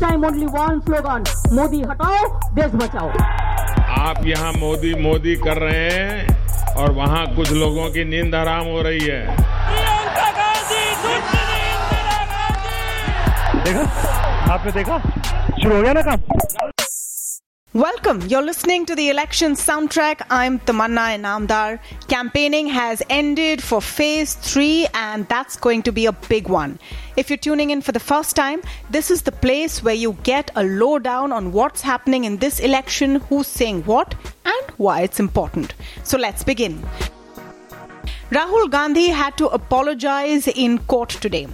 time only one slogan Modi हटाओ देश बचाओ. आप यहाँ मोदी मोदी कर रहे हैं और वहाँ कुछ लोगों की नींद आराम हो रही है। प्रियंका गांधी दुश्मनी इंदिरा गांधी। देखा? आपने देखा? शुरू हो गया ना काम? Welcome. You're listening to the election soundtrack. I'm Tamanna Inamdar. Campaigning has ended for phase three, and that's going to be a big one. If you're tuning in for the first time, this is the place where you get a lowdown on what's happening in this election, who's saying what, and why it's important. So let's begin. Rahul Gandhi had to apologize in court today.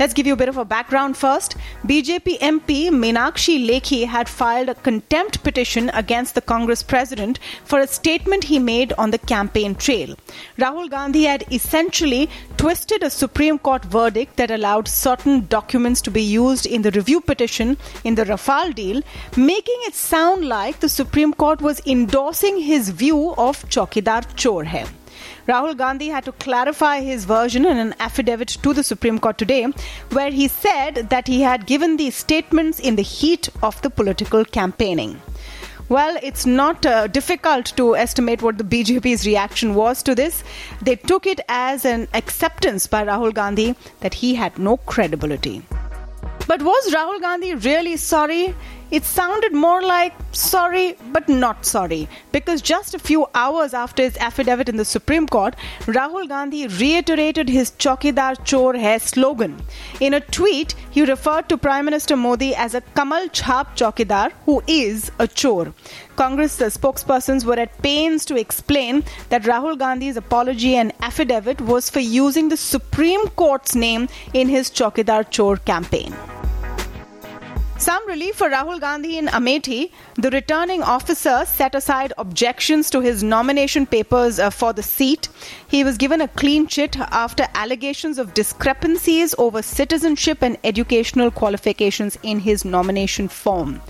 Let's give you a bit of a background first. BJP MP Meenakshi Lekhi had filed a contempt petition against the Congress president for a statement he made on the campaign trail. Rahul Gandhi had essentially twisted a Supreme Court verdict that allowed certain documents to be used in the review petition in the Rafale deal, making it sound like the Supreme Court was endorsing his view of Chokidar Chor hai. Rahul Gandhi had to clarify his version in an affidavit to the Supreme Court today, where he said that he had given these statements in the heat of the political campaigning. Well, it's not uh, difficult to estimate what the BJP's reaction was to this. They took it as an acceptance by Rahul Gandhi that he had no credibility. But was Rahul Gandhi really sorry? It sounded more like sorry, but not sorry. Because just a few hours after his affidavit in the Supreme Court, Rahul Gandhi reiterated his Chokidar Chor Hai slogan. In a tweet, he referred to Prime Minister Modi as a Kamal Chhap Chokidar who is a chor. Congress spokespersons were at pains to explain that Rahul Gandhi's apology and affidavit was for using the Supreme Court's name in his Chokidar Chor campaign. Some relief for Rahul Gandhi in Amethi. The returning officer set aside objections to his nomination papers uh, for the seat. He was given a clean chit after allegations of discrepancies over citizenship and educational qualifications in his nomination form.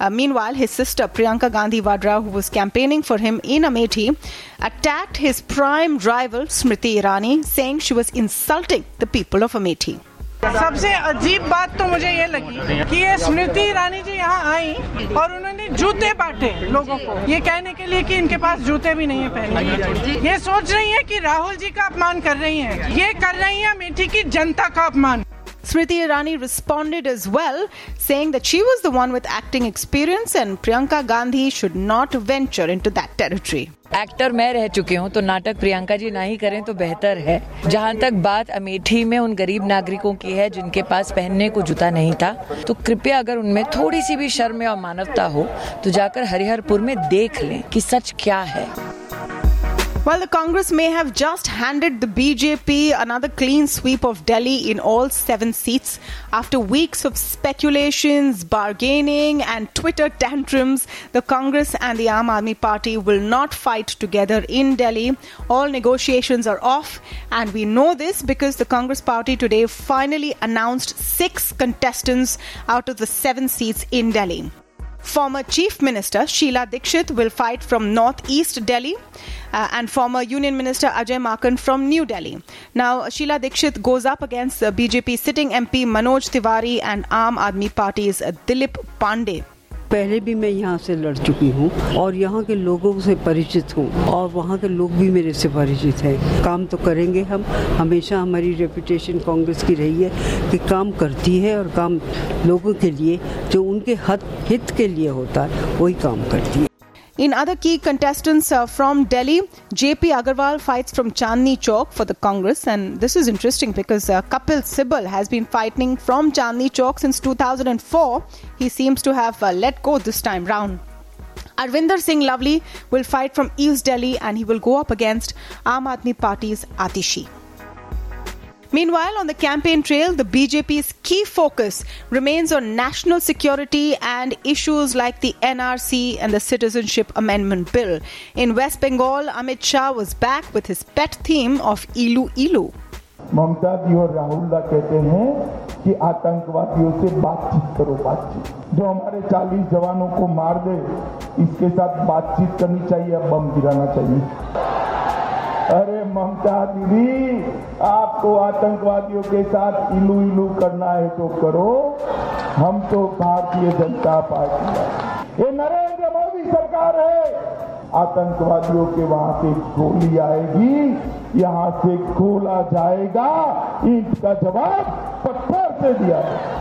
Uh, meanwhile, his sister Priyanka Gandhi Vadra, who was campaigning for him in Amethi, attacked his prime rival Smriti Irani, saying she was insulting the people of Amethi. सबसे अजीब बात तो मुझे ये लगी कि ये स्मृति ईरानी जी यहाँ आई और उन्होंने जूते बांटे लोगों को ये कहने के लिए कि इनके पास जूते भी नहीं है पहनने ये सोच रही है कि राहुल जी का अपमान कर रही हैं ये कर रही है अमेठी की जनता का अपमान Smriti Irani responded as well, saying that she was the one with acting experience and Priyanka Gandhi should not venture into that territory. Actor मैं रह चुकी हूँ तो नाटक प्रियंका जी ना ही करें तो बेहतर है। जहाँ तक बात अमेठी में उन गरीब नागरिकों की है, जिनके पास पहनने को जूता नहीं था तो कृपया अगर उनमें थोड़ी सी भी शर्म और मानवता हो तो जाकर हरिहरपुर में देख लें कि सच क्या है। While the Congress may have just handed the BJP another clean sweep of Delhi in all seven seats, after weeks of speculations, bargaining, and Twitter tantrums, the Congress and the Aam Aadmi Party will not fight together in Delhi. All negotiations are off, and we know this because the Congress Party today finally announced six contestants out of the seven seats in Delhi. Former Chief Minister Sheila Dikshit will fight from Northeast Delhi, uh, and former Union Minister Ajay Makan from New Delhi. Now, Sheila Dikshit goes up against the BJP sitting MP Manoj Tiwari and Aam Aadmi Party's Dilip Pandey. पहले भी मैं यहाँ से लड़ चुकी हूँ और यहाँ के लोगों से परिचित हूँ और वहाँ के लोग भी मेरे से परिचित हैं। काम तो करेंगे हम। हमेशा हमारी रेपुटेशन कांग्रेस की रही है कि काम करती है और काम लोगों के लिए, जो उनके हत हित के लिए होता है, वही काम करती है। In other key contestants uh, from Delhi, JP Agarwal fights from Chandni Chowk for the Congress. And this is interesting because uh, Kapil Sibal has been fighting from Chandni Chowk since 2004. He seems to have uh, let go this time round. Arvinder Singh Lovely will fight from East Delhi and he will go up against Aam Aadmi Party's Atishi. Meanwhile, on the campaign trail, the BJP's key focus remains on national security and issues like the NRC and the Citizenship Amendment Bill. In West Bengal, Amit Shah was back with his pet theme of Ilu Ilu. ममता जी और राहुल दा कहते हैं कि आतंकवादियों से बातचीत करो बातचीत जो हमारे 40 जवानों को मार दे इसके साथ बातचीत करनी चाहिए अब बम गिराना चाहिए अरे ममता दीदी, आपको आतंकवादियों के साथ इलू इलू करना है तो करो। हम तो भारतीय जनता पार्टी ये नरेंद्र मोदी सरकार है। आतंकवादियों के वहाँ से गोली आएगी, यहाँ से खोला जाएगा। ईट का जवाब पत्थर से दिया जाएगा।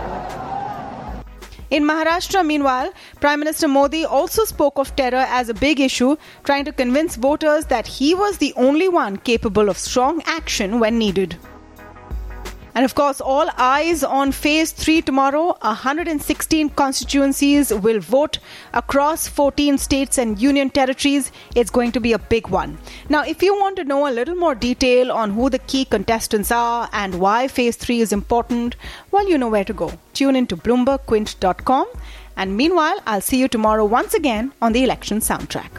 In Maharashtra, meanwhile, Prime Minister Modi also spoke of terror as a big issue, trying to convince voters that he was the only one capable of strong action when needed. And of course, all eyes on phase 3 tomorrow. 116 constituencies will vote across 14 states and union territories. It's going to be a big one. Now, if you want to know a little more detail on who the key contestants are and why phase 3 is important, well, you know where to go. Tune in to BloombergQuint.com. And meanwhile, I'll see you tomorrow once again on the election soundtrack.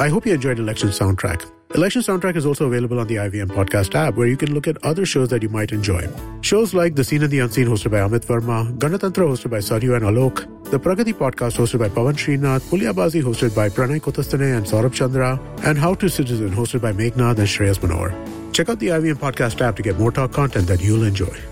I hope you enjoyed Election Soundtrack. Election Soundtrack is also available on the IVM podcast app where you can look at other shows that you might enjoy. Shows like The Scene and the Unseen hosted by Amit Varma, Ganatantra hosted by Saryu and Alok, The Pragati podcast hosted by Pavan Srinath, Puliyabaazi hosted by Pranay Kotasthane and Saurabh Chandra, and How to Citizen hosted by Meghnad and Shreyas Manohar. Check out the IVM podcast app to get more talk content that you'll enjoy.